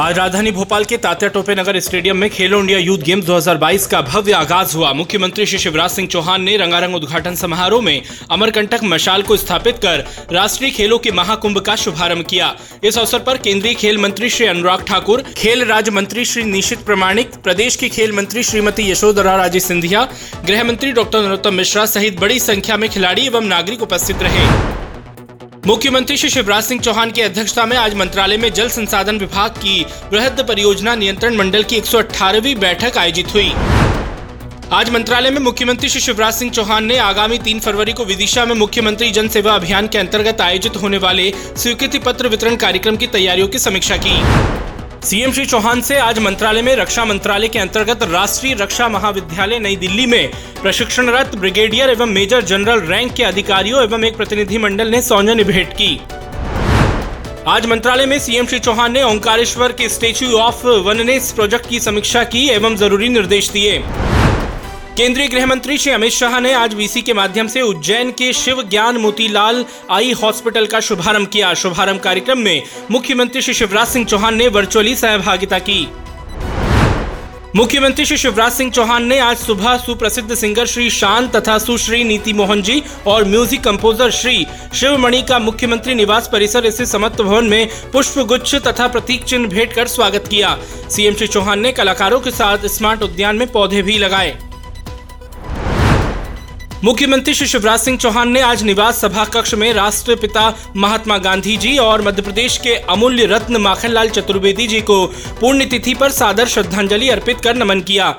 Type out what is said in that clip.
आज राजधानी भोपाल के तात्या टोपे नगर स्टेडियम में खेलो इंडिया यूथ गेम्स 2022 का भव्य आगाज़ हुआ। मुख्यमंत्री श्री शिवराज सिंह चौहान ने रंगारंग उद्घाटन समारोह में अमरकंटक मशाल को स्थापित कर राष्ट्रीय खेलों के महाकुंभ का शुभारंभ किया। इस अवसर पर केंद्रीय खेल मंत्री श्री अनुराग ठाकुर, खेल राज्य मंत्री श्री निशित प्रमाणिक, प्रदेश की खेल मंत्री श्रीमती यशोधरा राजे सिंधिया, गृह मंत्री डॉक्टर नरोत्तम मिश्रा सहित बड़ी संख्या में खिलाड़ी एवं नागरिक उपस्थित रहे। मुख्यमंत्री श्री शिवराज सिंह चौहान की अध्यक्षता में आज मंत्रालय में जल संसाधन विभाग की वृहद परियोजना नियंत्रण मंडल की 118वीं बैठक आयोजित हुई। आज मंत्रालय में मुख्यमंत्री श्री शिवराज सिंह चौहान ने आगामी तीन फरवरी को विदिशा में मुख्यमंत्री जन सेवा अभियान के अंतर्गत आयोजित होने वाले स्वीकृति पत्र वितरण कार्यक्रम की तैयारियों की समीक्षा की। सीएम श्री चौहान से आज मंत्रालय में रक्षा मंत्रालय के अंतर्गत राष्ट्रीय रक्षा महाविद्यालय नई दिल्ली में प्रशिक्षणरत ब्रिगेडियर एवं मेजर जनरल रैंक के अधिकारियों एवं एक प्रतिनिधि मंडल ने सौजन्य भेंट की। आज मंत्रालय में सीएम श्री चौहान ने ओंकारेश्वर के स्टेच्यू ऑफ़ वननेस प्रोजेक्ट की समीक्षा की एवं ज़रूरी निर्देश दिए। केंद्रीय गृह मंत्री श्री अमित शाह ने आज वीसी के माध्यम से उज्जैन के शिव ज्ञान मोतीलाल आई हॉस्पिटल का शुभारंभ किया। शुभारंभ कार्यक्रम में मुख्यमंत्री श्री शिवराज सिंह चौहान ने वर्चुअली सहभागिता की। मुख्यमंत्री श्री शिवराज सिंह चौहान ने आज सुबह सुप्रसिद्ध सिंगर श्री शान तथा सुश्री नीति मोहन जी और म्यूज़िक कंपोजर श्री शिवमणि का मुख्यमंत्री निवास परिसर स्थित समत्व भवन में पुष्प गुच्छ तथा प्रतीक चिन्ह भेंट कर स्वागत किया। सीएम श्री चौहान ने कलाकारों के साथ स्मार्ट उद्यान में पौधे भी लगाए। मुख्यमंत्री श्री शिवराज सिंह चौहान ने आज निवास सभा कक्ष में राष्ट्रपिता महात्मा गांधी जी और मध्य प्रदेश के अमूल्य रत्न माखनलाल चतुर्वेदी जी को पुण्यतिथि पर सादर श्रद्धांजलि अर्पित कर नमन किया।